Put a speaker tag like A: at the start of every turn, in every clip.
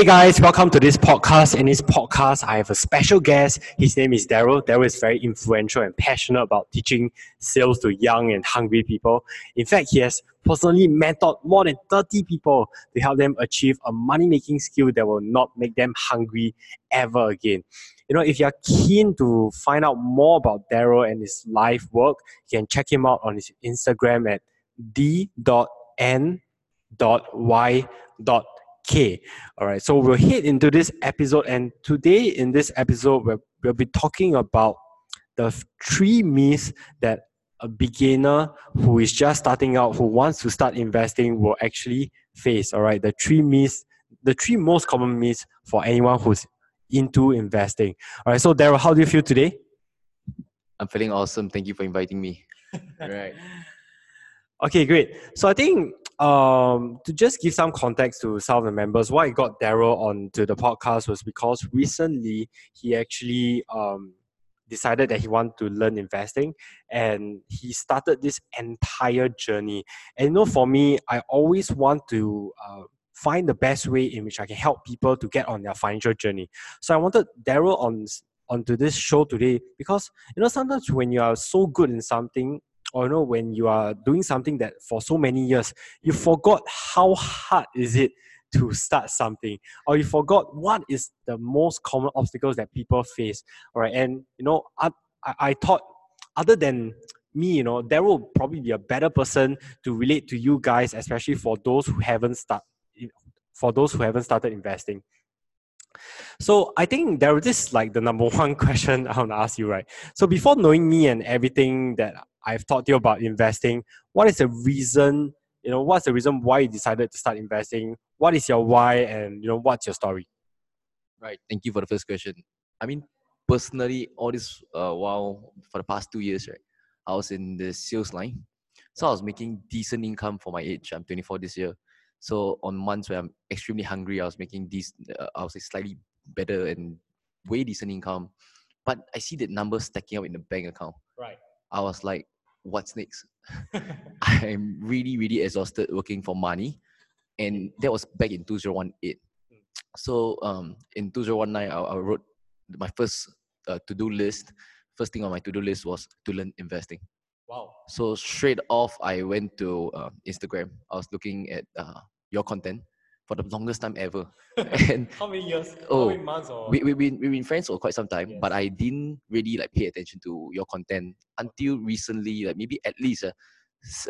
A: Hey guys, welcome to this podcast. In this podcast, I have a special guest. His name is Daryl. Daryl is very influential and passionate about teaching sales to young and hungry people. In fact, he has personally mentored more than 30 people to help them achieve a money making skill that will not make them hungry ever again. You know, if you're keen to find out more about Daryl and his life work, you can check him out on his Instagram at d.n.y. K. All right, so we'll head into this episode, and today in this episode, we'll, we'll be talking about the three myths that a beginner who is just starting out, who wants to start investing, will actually face. All right, the three myths, the three most common myths for anyone who's into investing. All right, so Daryl, how do you feel today?
B: I'm feeling awesome. Thank you for inviting me.
A: right. Okay, great. So I think um, to just give some context to some of the members, why I got Daryl onto the podcast was because recently he actually um, decided that he wanted to learn investing and he started this entire journey. And you know, for me, I always want to uh, find the best way in which I can help people to get on their financial journey. So I wanted Daryl on onto this show today because you know sometimes when you are so good in something or you know when you are doing something that for so many years you forgot how hard is it to start something or you forgot what is the most common obstacles that people face right and you know i, I, I thought other than me you know there will probably be a better person to relate to you guys especially for those who haven't start for those who haven't started investing so I think there is like the number one question I want to ask you, right? So before knowing me and everything that I've taught you about investing, what is the reason, you know, what's the reason why you decided to start investing? What is your why and you know what's your story?
B: Right. Thank you for the first question. I mean, personally, all this uh, while for the past two years, right, I was in the sales line. So I was making decent income for my age. I'm 24 this year. So on months where I'm extremely hungry, I was making these, uh, I was slightly better and way decent income. But I see the numbers stacking up in the bank account.
A: Right.
B: I was like, what's next? I'm really, really exhausted working for money. And that was back in 2018. Hmm. So um, in 2019, I, I wrote my first uh, to-do list. First thing on my to-do list was to learn investing.
A: Wow.
B: So straight off, I went to uh, Instagram. I was looking at uh, your content for the longest time ever.
A: and how many years? Oh, many months? Or?
B: We, we've, been, we've been friends for quite some time, yes. but I didn't really like pay attention to your content until recently, like maybe at least uh,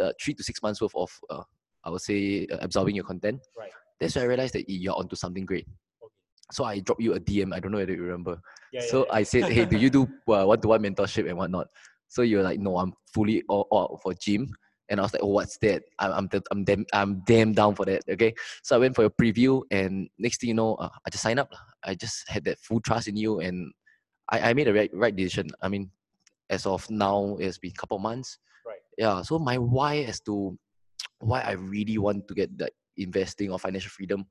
B: uh three to six months worth of, uh, I would say, uh, absorbing your content.
A: Right.
B: That's when I realized that you're onto something great. Okay. So I dropped you a DM. I don't know whether you remember.
A: Yeah,
B: so
A: yeah, yeah.
B: I said, hey, do you do uh, one-to-one mentorship and whatnot? So you're like, no, I'm fully all, all for gym. And I was like, oh, what's that? I'm, I'm, I'm, damn, I'm damn down for that. Okay. So I went for a preview, and next thing you know, uh, I just signed up. I just had that full trust in you, and I, I made a right, right decision. I mean, as of now, it's been a couple months.
A: Right.
B: Yeah. So my why as to why I really want to get that investing or financial freedom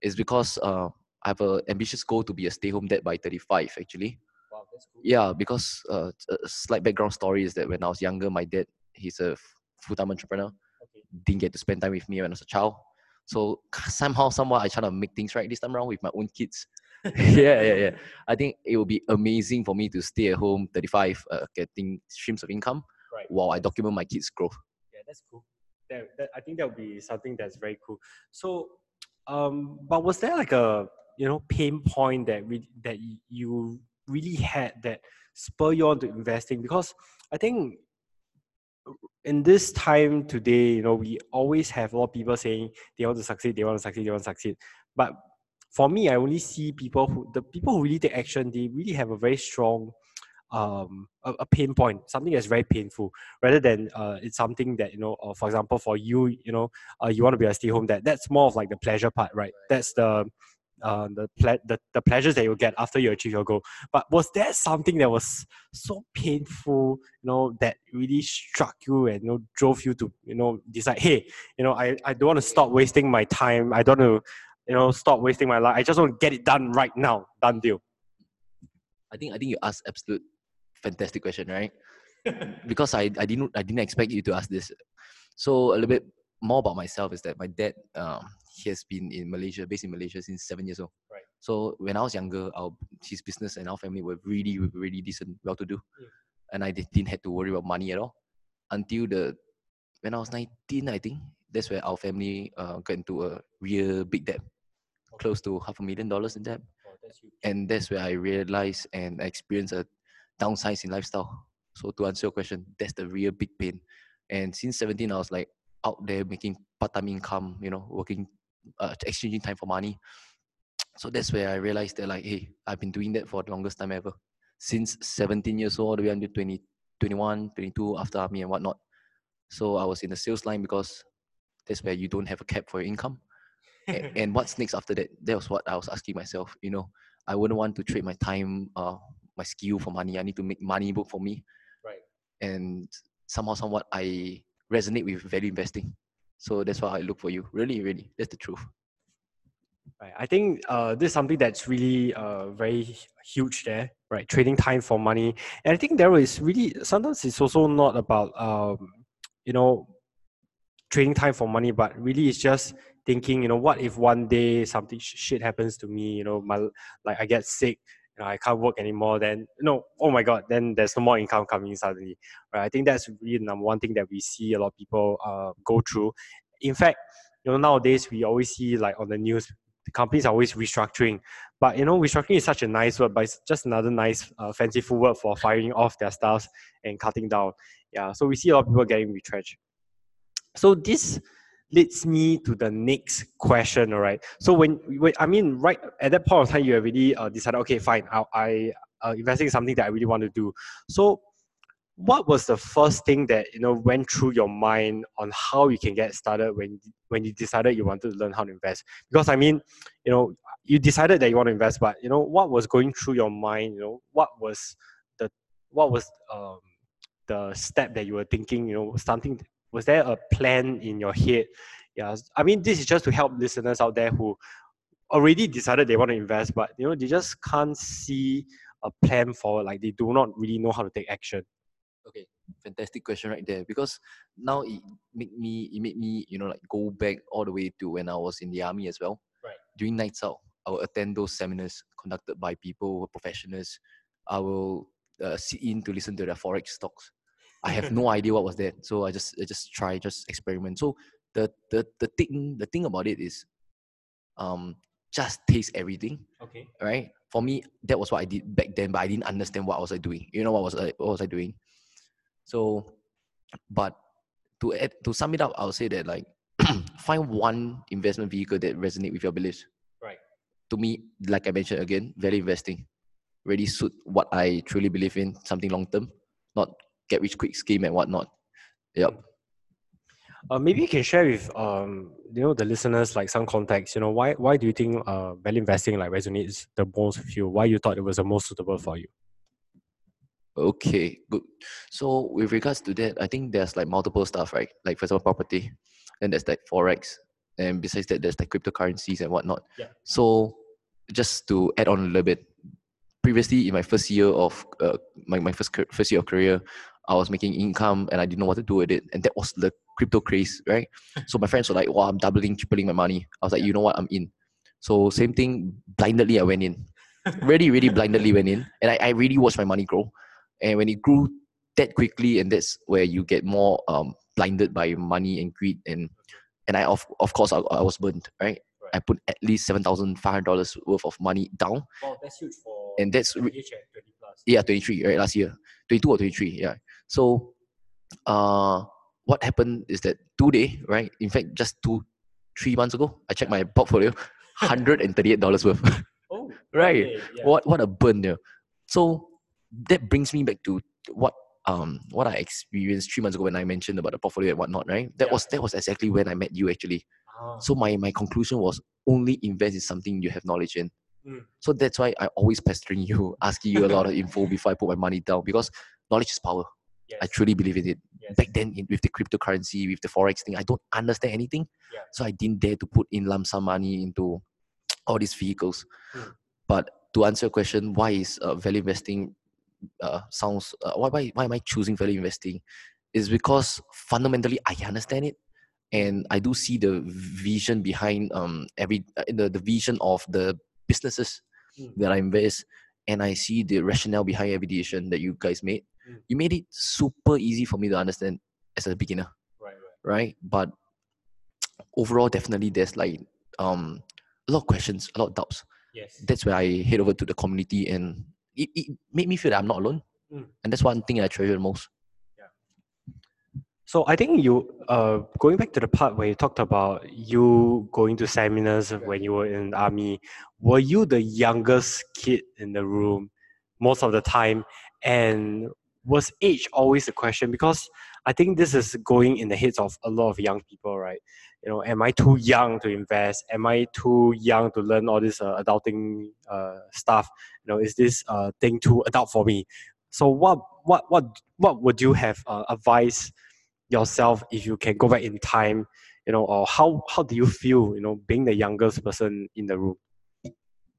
B: is because uh, I have an ambitious goal to be a stay-home dad by 35, actually.
A: Wow, Cool.
B: Yeah, because uh, a slight background story is that when I was younger, my dad he's a full-time entrepreneur. Okay. Didn't get to spend time with me when I was a child. So somehow, somewhat, I try to make things right this time around with my own kids. yeah, yeah, yeah. I think it will be amazing for me to stay at home, 35, uh, getting streams of income
A: right.
B: while I document my kids' growth.
A: Yeah, that's cool. That, that, I think that would be something that's very cool. So, um, but was there like a you know pain point that we that you really had that spur you on to investing? Because I think in this time today, you know, we always have a lot of people saying they want to succeed, they want to succeed, they want to succeed. But for me, I only see people who the people who really take action, they really have a very strong um, a, a, pain point, something that's very painful, rather than uh, it's something that you know. Uh, for example, for you, you know, uh, you want to be a stay home dad. That's more of like the pleasure part, right? That's the uh, the, ple- the the pleasures that you get after you achieve your goal. But was there something that was so painful, you know, that really struck you and you know drove you to you know decide, hey, you know, I, I don't want to stop wasting my time. I don't want to, you know, stop wasting my life. I just want to get it done right now. Done deal.
B: I think I think you asked absolute fantastic question, right? because I, I didn't I didn't expect you to ask this. So a little bit more about myself is that my dad um, he has been in Malaysia, based in Malaysia since seven years old. Right. So when I was younger, our his business and our family were really really decent, well to do,
A: Mm.
B: and I di- didn't have to worry about money at all until the when I was 19, I think that's where our family uh, got into a real big debt, close to half a million dollars in debt, and that's where I realized and experienced a downsize in lifestyle. So to answer your question, that's the real big pain. And since 17, I was like out there making part-time income, you know, working, uh, exchanging time for money. So that's where I realized that like, hey, I've been doing that for the longest time ever. Since 17 years old, all the way until 20, 21, 22, after army and whatnot. So I was in the sales line because that's where you don't have a cap for your income. A- and what's next after that? That was what I was asking myself. You know, I wouldn't want to trade my time, uh, my skill for money. I need to make money work for me.
A: Right.
B: And somehow, somewhat, I resonate with value investing. So that's why I look for you. Really, really, that's the truth.
A: Right. I think uh, this is something that's really uh, very huge there, right? Trading time for money. And I think there is really, sometimes it's also not about, um, you know, trading time for money, but really it's just thinking, you know, what if one day something sh- shit happens to me, you know, my, like I get sick, you know, I can't work anymore, then, no, oh my God, then there's no more income coming suddenly, right? I think that's really the number one thing that we see a lot of people uh, go through. In fact, you know, nowadays we always see like on the news, the companies are always restructuring. But you know, restructuring is such a nice word, but it's just another nice, uh, fanciful word for firing off their staffs and cutting down. Yeah, so we see a lot of people getting retrenched. So this leads me to the next question. All right. So when, when I mean, right at that point of time, you already uh, decided, okay, fine, I, I uh, investing in something that I really want to do. So what was the first thing that you know went through your mind on how you can get started when when you decided you wanted to learn how to invest because i mean you know you decided that you want to invest but you know what was going through your mind you know what was the what was um, the step that you were thinking you know something was there a plan in your head yeah i mean this is just to help listeners out there who already decided they want to invest but you know they just can't see a plan for like they do not really know how to take action
B: Okay, fantastic question right there because now it make me it made me you know like go back all the way to when I was in the army as well.
A: Right.
B: During nights out, I will attend those seminars conducted by people who are professionals. I will uh, sit in to listen to their forex stocks. I have no idea what was that, so I just I just try just experiment. So the the the thing the thing about it is, um, just taste everything
A: okay
B: right? For me, that was what I did back then, but I didn't understand what I was I doing. You know what was I what was I doing? So, but to add, to sum it up, I'll say that like find one investment vehicle that resonate with your beliefs.
A: Right.
B: To me, like I mentioned again, value investing really suit what I truly believe in, something long term, not get rich quick scheme and whatnot. Yep.
A: Uh, maybe you can share with um, you know the listeners like some context. You know why why do you think uh, value investing like resonates the most with you? Why you thought it was the most suitable for you?
B: Okay, good. So with regards to that, I think there's like multiple stuff, right? Like for example, property, then there's like forex, and besides that, there's like cryptocurrencies and whatnot.
A: Yeah.
B: So just to add on a little bit, previously in my first year of uh, my my first first year of career, I was making income and I didn't know what to do with it, and that was the crypto craze, right? so my friends were like, "Wow, I'm doubling, tripling my money." I was like, "You know what? I'm in." So same thing, blindly I went in, really, really blindly went in, and I, I really watched my money grow. And when it grew that quickly, and that's where you get more um, blinded by money and greed, and and I of of course I, I was burned, right?
A: Right.
B: I put at least seven thousand five hundred dollars worth of money down,
A: Wow, that's huge for
B: and that's re-
A: twenty plus.
B: yeah, twenty three, right? Last year, twenty two or twenty three, yeah. So, uh, what happened is that today, right? In fact, just two, three months ago, I checked my portfolio, hundred and thirty eight dollars worth.
A: Oh,
B: right.
A: okay, yeah.
B: what what a burn there. So that brings me back to what um what I experienced three months ago when I mentioned about the portfolio and whatnot, right? That
A: Yeah.
B: was that was exactly when I met you actually.
A: Ah,
B: So my my conclusion was only invest in something you have knowledge in.
A: Mm.
B: So that's why I always pestering you, asking you a lot of info before I put my money down because knowledge is power.
A: Yes,
B: I truly believe in it.
A: yes.
B: Back then, in, with the cryptocurrency, with the forex thing, I don't understand anything,
A: Yeah.
B: so I didn't dare to put in lump sum money into all these vehicles.
A: Mm.
B: But to answer your question, why is uh, value investing uh, sounds? Uh, why, why why am I choosing value investing? Is because fundamentally I understand it, and I do see the vision behind um every uh, the the vision of the businesses
A: Mm.
B: that I invest, and I see the rationale behind every decision that you guys made.
A: Mm.
B: You made it super easy for me to understand as a beginner,
A: Right, right.
B: right? But overall, definitely there's like um a lot of questions, a lot of doubts.
A: Yes.
B: That's where I head over to the community, and it, it made me feel that I'm not alone,
A: Mm.
B: and that's one thing I treasure the most.
A: So I think you uh going back to the part where you talked about you going to seminars when you were in the army, were you the youngest kid in the room most of the time? And was age always a question? Because I think this is going in the heads of a lot of young people, right? You know, am I too young to invest? Am I too young to learn all this uh, adulting uh, stuff? You know, is this uh, thing too adult for me? So what what what what would you have uh, yourself if you can go back in time you know or how how do you feel you know being the youngest person in the room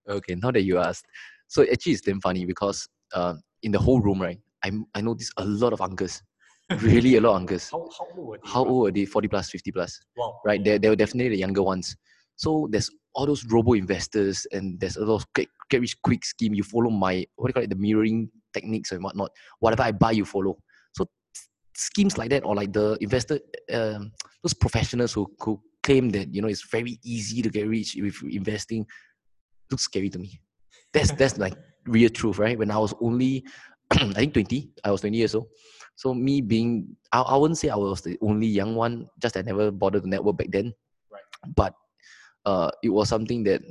B: Okay, now that you asked, so actually it's damn funny because uh, in the whole room, right, I I noticed a lot of uncles, really a lot of uncles.
A: how, how old were they
B: How old are they? Forty plus, fifty plus,
A: wow
B: right? They're they're definitely the younger ones. So there's all those robo investors and there's a lot of get, get rich quick scheme. You follow my what do you call it, the mirroring techniques and whatnot. Whatever I buy, you follow. So schemes like that, or like the investor, um, those professionals who who claim that you know it's very easy to get rich with investing, looks scary to me. That's that's like real truth, right? When I was only, I think twenty, I was twenty years old. So me being, I, I wouldn't say I was the only young one. Just I never bothered to network back then.
A: Right.
B: But uh, it was something that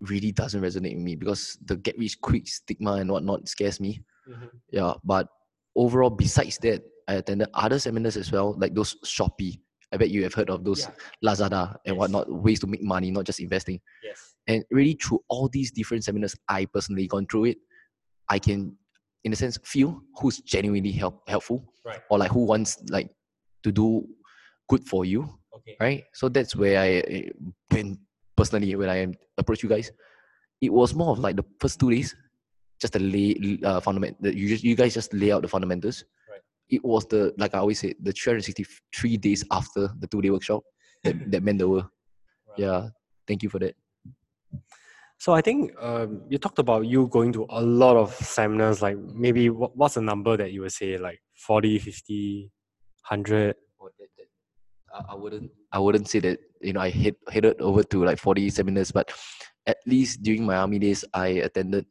B: really doesn't resonate with me because the get rich quick stigma and whatnot scares me.
A: Mhm.
B: Yeah, but overall, besides that, I attended other seminars as well, like those Shopee. I bet you have heard of those
A: Yeah.
B: Lazada and
A: Yes.
B: whatnot, ways to make money, not just investing.
A: yes
B: And really, through all these different seminars, I personally gone through it. I can, in a sense, feel who's genuinely help helpful,
A: Right.
B: or like who wants like to do good for you,
A: okay
B: right? So that's where I, eh, when personally, when I approach you guys, it was more of like the first two days, just the lay uh, fundament. You just you guys just lay out the fundamentals.
A: Right.
B: It was the like I always say, the 363 days after the two day workshop that, that meant the world.
A: Right.
B: Yeah, thank you for that.
A: So i think um, you talked about you going to a lot of seminars like maybe what, what's the number that you would say like 40 50 100
B: Oh, that, that, I, I wouldn't I wouldn't say that you know I head headed over to like 40 seminars, but at least during my army days I attended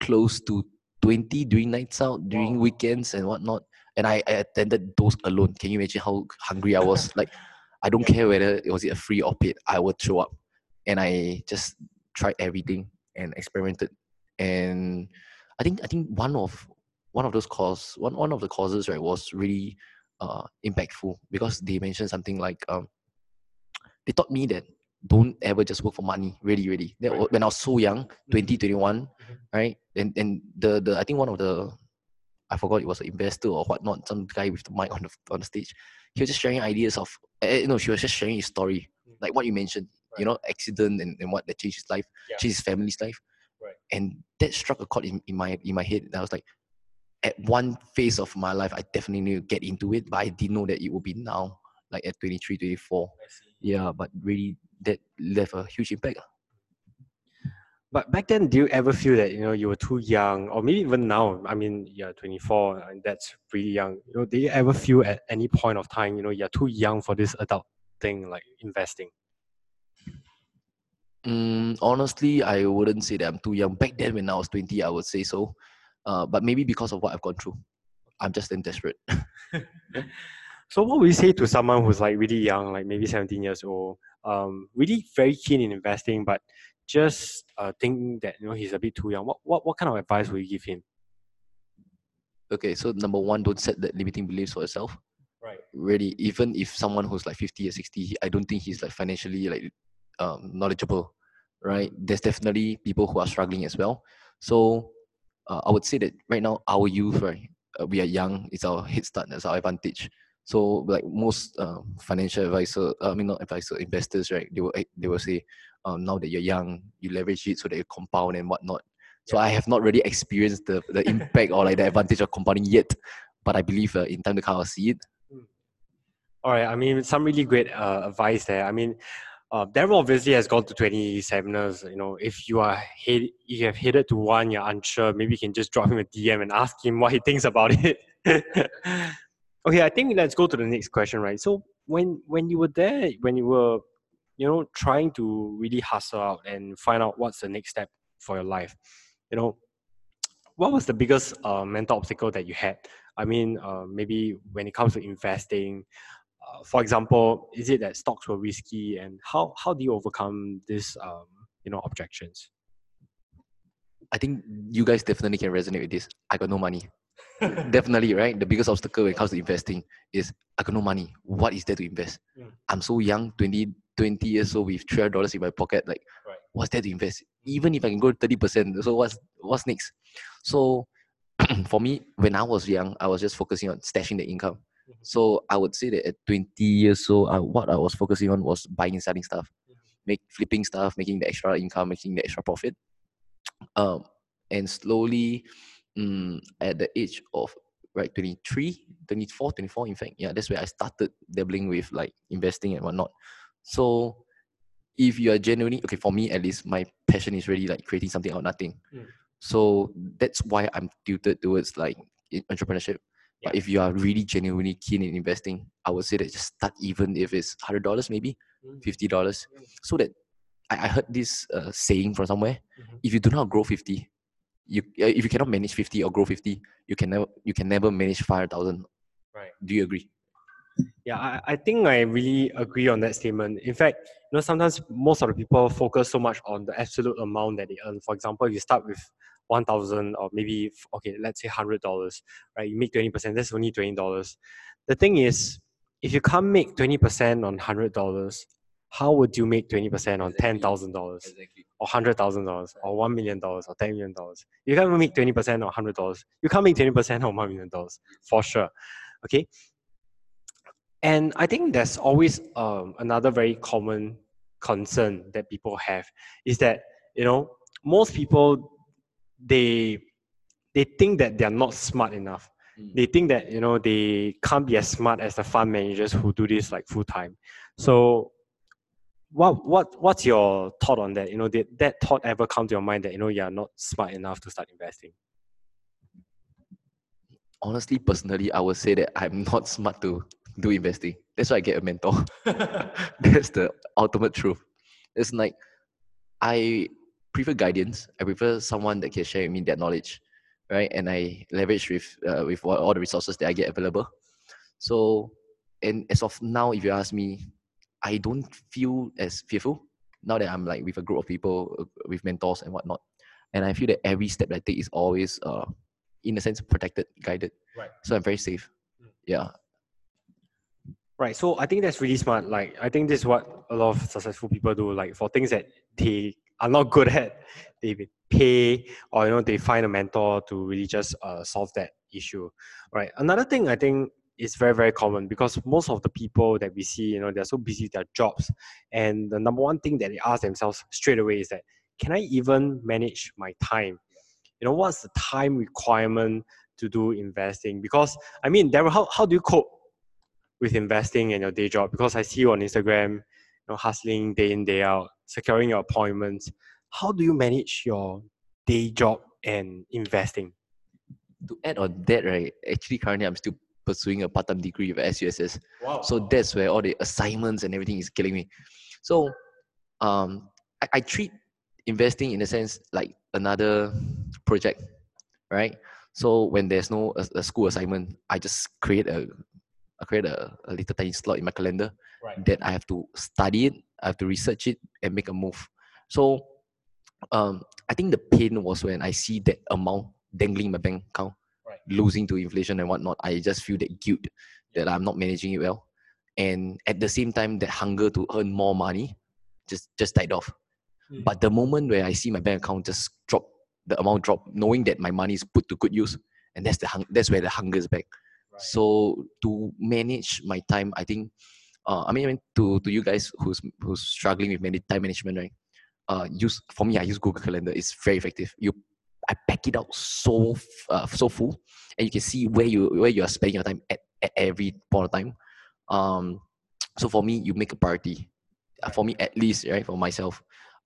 B: close to 20 during nights out, during
A: Wow.
B: weekends and whatnot. And I, I attended those alone. Can you imagine how hungry I was? like I don't care whether it was it a free or paid, I would show up. And I just tried everything and experimented. And I think I think one of one of those course one, one of the causes right was really uh, impactful because they mentioned something like um, they taught me that don't ever just work for money really really that,
A: Right.
B: when i was so young 20 21
A: Mhm.
B: right and and the the i think one of the i forgot it was an investor or whatnot some guy with the mic on the on the stage he was just sharing ideas of eh, no she was just sharing his story
A: Mm.
B: like what you mentioned you know accident and, and what that changed his life
A: Yeah.
B: changed his family's life
A: Right.
B: and that struck a chord in, in my in my head and i was like at one phase of my life, I definitely knew to get into it, but I didn't know that it would be now, like at 23, 24. Yeah, but really that left a huge impact.
A: But back then, do you ever feel that you know you were too young, or maybe even now? I mean, you're 24, and that's pretty young. You know, do you ever feel at any point of time, you know, you're too young for this adult thing like investing?
B: Mm, honestly, I wouldn't say that I'm too young. Back then, when I was 20, I would say so. Uh, but maybe because of what I've gone through, I'm just then desperate.
A: So, what would you say to someone who's like really young, like maybe 17 years old, um, really very keen in investing, but just uh, thinking that you know he's a bit too young? What what, what kind of advice would you give him?
B: okay, so number one, don't set that limiting beliefs for yourself.
A: Right.
B: Really, even if someone who's like 50 or 60, I don't think he's like financially like um, knowledgeable, right? There's definitely people who are struggling as well. So uh, I would say that right now, our youth, right, uh, we are young. It's our head start. That's our advantage. So like most uh, financial advisor, uh, I mean not advisor, investors, right? They will they will say, um, now that you're young, you leverage it so that you compound and whatnot. So I have not really experienced the, the impact or like the advantage of compounding yet, but I believe uh, in time to come I'll see it.
A: All right. I mean, some really great uh, advice there. I mean, uh, Daryl obviously has gone to 27ers. You know, if you are head, you have headed to one, you're unsure, maybe you can just drop him a DM and ask him what he thinks about it. okay, I think let's go to the next question, right? So when when you were there, when you were, you know, trying to really hustle out and find out what's the next step for your life, you know, what was the biggest uh, mental obstacle that you had? I mean, uh, maybe when it comes to investing, uh, for example, is it that stocks were risky, and how how do you overcome this, um, you know, objections?
B: I think you guys definitely can resonate with this. I got no money. definitely, right? The biggest obstacle when it comes to investing is I got no money. What is there to invest?
A: Mm.
B: I'm so young, 20, 20 years old with $300 in my pocket. Like,
A: Right.
B: what's there to invest? Even if I can go 30%, so what's what's next? So for me, when I was young, I was just focusing on stashing the income.
A: Mhm.
B: So I would say that at 20 years old, I, what I was focusing on was buying and selling stuff,
A: Mhm.
B: make flipping stuff, making the extra income, making the extra profit. Um, and slowly, mm, at the age of right 23, 24, 24, in fact, yeah, that's where I started dabbling with like investing and whatnot. So if you are genuinely okay, for me at least, my passion is really like creating something out of nothing.
A: Mm.
B: So that's why I'm tilted towards like in- But if you are really genuinely keen in investing, I would say that just start even if it's hundred dollars, maybe
A: Mm.
B: fifty dollars,
A: Mm.
B: so that I, I heard this uh, saying from somewhere:
A: Mhm.
B: if you do not grow fifty, you uh, if you cannot manage fifty or grow fifty, you can never you can never manage five thousand.
A: Right.
B: Do you agree?
A: Yeah, I, I think I really agree on that statement. In fact, you know, sometimes most of the people focus so much on the absolute amount that they earn. For example, if you start with one thousand or maybe okay, let's say hundred dollars, right? You make twenty percent. That's only twenty dollars. The thing is, if you can't make twenty percent on hundred dollars, how would you make twenty percent on ten thousand dollars? Or hundred thousand dollars or one million dollars or ten million dollars. You can't make twenty percent or hundred dollars. You can't make twenty percent or one million dollars for sure. Okay. And I think there's always um, another very common concern that people have is that you know most people they they think that they are not smart enough.
B: Mm.
A: They think that you know they can't be as smart as the fund managers who do this like full time. So what what what's your thought on that? You know, did that thought ever come to your mind that you know you're not smart enough to start investing?
B: Honestly, personally, I would say that I'm not smart to do investing. That's why I get a mentor. That's the ultimate truth. It's like I prefer guidance. I prefer someone that can share with me their knowledge, right? And I leverage with uh, with all, all the resources that I get available. So, and as of now, if you ask me, I don't feel as fearful now that I'm like with a group of people, uh, with mentors and whatnot. And I feel that every step I take is always, uh, in a sense, protected, guided.
A: Right.
B: So I'm very safe.
A: Mm.
B: Yeah.
A: Right. So I think that's really smart. Like I think this is what a lot of successful people do. Like for things that they are not good at, they pay or you know they find a mentor to really just uh, solve that issue. Right. Another thing I think is very very common because most of the people that we see, you know, they're so busy with their jobs, and the number one thing that they ask themselves straight away is that, can I even manage my time? You know, what's the time requirement to do investing? Because I mean, how, how do you cope with investing in your day job? Because I see you on Instagram, know, hustling day in, day out, securing your appointments. How do you manage your day job and investing?
B: To add on that, right, actually currently I'm still pursuing a part-time degree with SUSS.
A: Wow.
B: So that's where all the assignments and everything is killing me. So um, I, I treat investing in a sense like another project, right? So when there's no a, a school assignment, I just create a I create a, a little tiny slot in my calendar
A: right.
B: that I have to study it, I have to research it and make a move. So um, I think the pain was when I see that amount dangling in my bank account,
A: Right.
B: losing to inflation and whatnot. I just feel that guilt that I'm not managing it well. And at the same time, that hunger to earn more money just just died off.
A: Mm.
B: But the moment where I see my bank account just drop, the amount drop, knowing that my money is put to good use, and that's the hung- that's where the hunger is back. So to manage my time, I think, uh, I mean, I mean, to to you guys who's who's struggling with many time management, right? Uh, use for me, I use Google Calendar. It's very effective. You, I pack it out so uh, so full, and you can see where you where you are spending your time at, at every point of time. Um, so for me, you make a priority. uh, for me at least, right, for myself,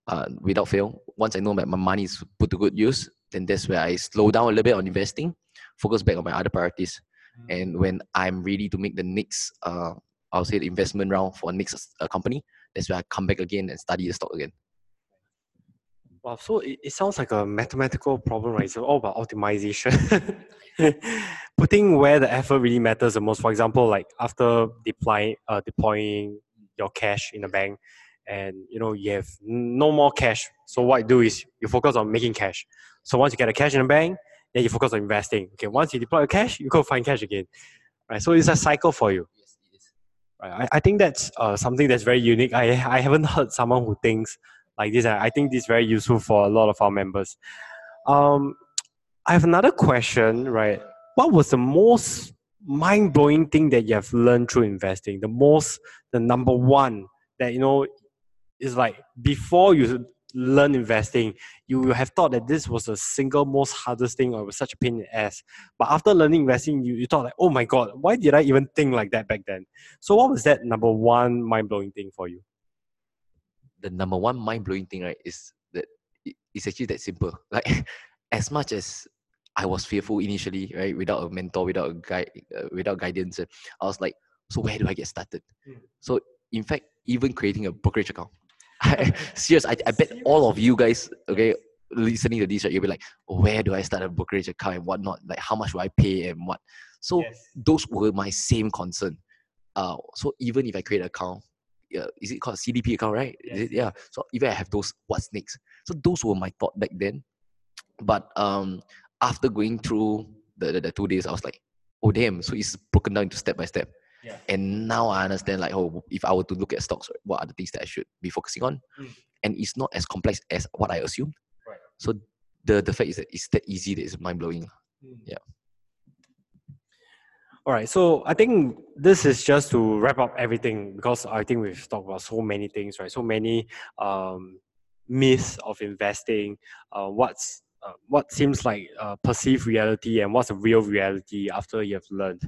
B: uh, without fail, once I know that my money is put to good use, then that's where I slow down a little bit on investing, focus back on my other priorities. And when I'm ready to make the next, uh, I'll say the investment round for next uh, company, that's where I come back again and study the stock again.
A: Wow, so it, it sounds like a mathematical problem, right? It's all about optimization. Putting where the effort really matters the most. For example, like after deploy, uh, deploying your cash in the bank, and you know you have no more cash. So what you do is you focus on making cash. So once you get the cash in the bank, then you focus on investing. Okay, once you deploy the cash, you go find cash again. Right. So it's a cycle for you.
B: Yes, it is.
A: Right. I, I think that's uh, something that's very unique. I I haven't heard someone who thinks like this. I think this is very useful for a lot of our members. Um, I have another question. Right. What was the most mind blowing thing that you have learned through investing? The most, the number one that you know is like before you learn investing, you will have thought that this was the single most hardest thing or it was such a pain in the ass. But after learning investing, you, you thought like, oh my god, why did I even think like that back then? So what was that number one mind blowing thing for you?
B: the number one mind blowing thing, right, is that it's actually that simple. Like, as much as I was fearful initially, right, without a mentor, without a guide, uh, without guidance, I was like, so where do I get started?
A: Mm.
B: So, in fact, even creating a brokerage account. I, serious, I, I bet all of you guys, okay, listening to this, right, you'll be like, where do I start a brokerage account and whatnot? Like, how much do I pay and what? So, those were my same concern. Uh, so even if I create an account, yeah, is it called CDP account, right?
A: Yes.
B: yeah. So even I have those, what's next? So those were my thought back then. But um, after going through the, the, the two days, I was like, oh damn. So it's broken down into step by step.
A: Yeah.
B: And now I understand like, oh, if I were to look at stocks, what are the things that I should be focusing on?
A: Mm.
B: And it's not as complex as what I assumed.
A: Right.
B: So the the fact is that it's that easy that it's mind blowing. Yeah.
A: All right, so I think this is just to wrap up everything because I think we've talked about so many things, right? So many um, myths of investing, uh, what's uh, what seems like uh, perceived reality and what's a real reality after you have learned.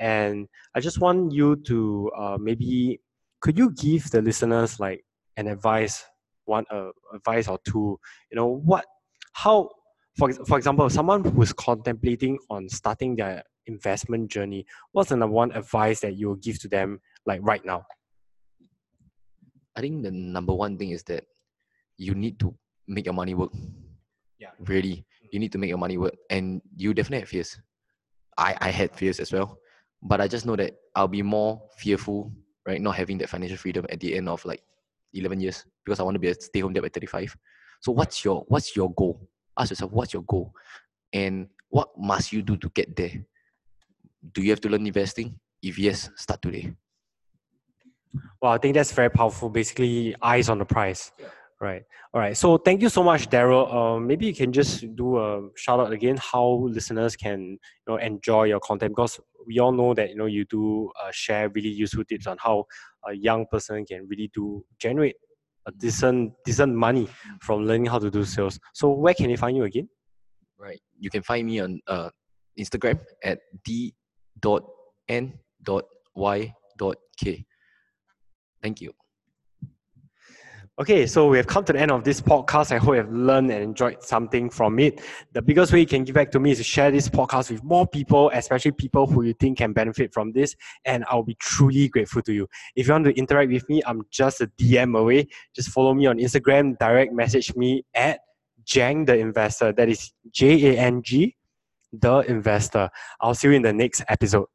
A: And I just want you to uh, maybe could you give the listeners like an advice, one uh, advice or two? You know what, how for for example, someone who's contemplating on starting their investment journey, what's the number one advice that you will give to them like right now?
B: I think the number one thing is that you need to make your money work.
A: Yeah.
B: Really, you need to make your money work, and you definitely have fears. I I had fears as well, but I just know that I'll be more fearful, right? Not having that financial freedom at the end of like eleven years because I want to be a stay home dad by thirty five. So what's your what's your goal? Ask yourself what's your goal, and what must you do to get there? Do you have to learn investing? If yes, start today.
A: Well, I think that's very powerful. Basically, eyes on the prize. Right. All right. So thank you so much, Daryl. Um, maybe you can just do a shout out again how listeners can you know enjoy your content because we all know that you know you do uh, share really useful tips on how a young person can really do generate a decent decent money from learning how to do sales. So where can they find you again?
B: right? You can find me on uh, Instagram at d dot y k. Thank you.
A: Okay, so we have come to the end of this podcast. I hope you have learned and enjoyed something from it. The biggest way you can give back to me is to share this podcast with more people, especially people who you think can benefit from this. And I'll be truly grateful to you. If you want to interact with me, I'm just a DM away. Just follow me on Instagram, direct message me at Jang the Investor. That is J A N G, the Investor. I'll see you in the next episode.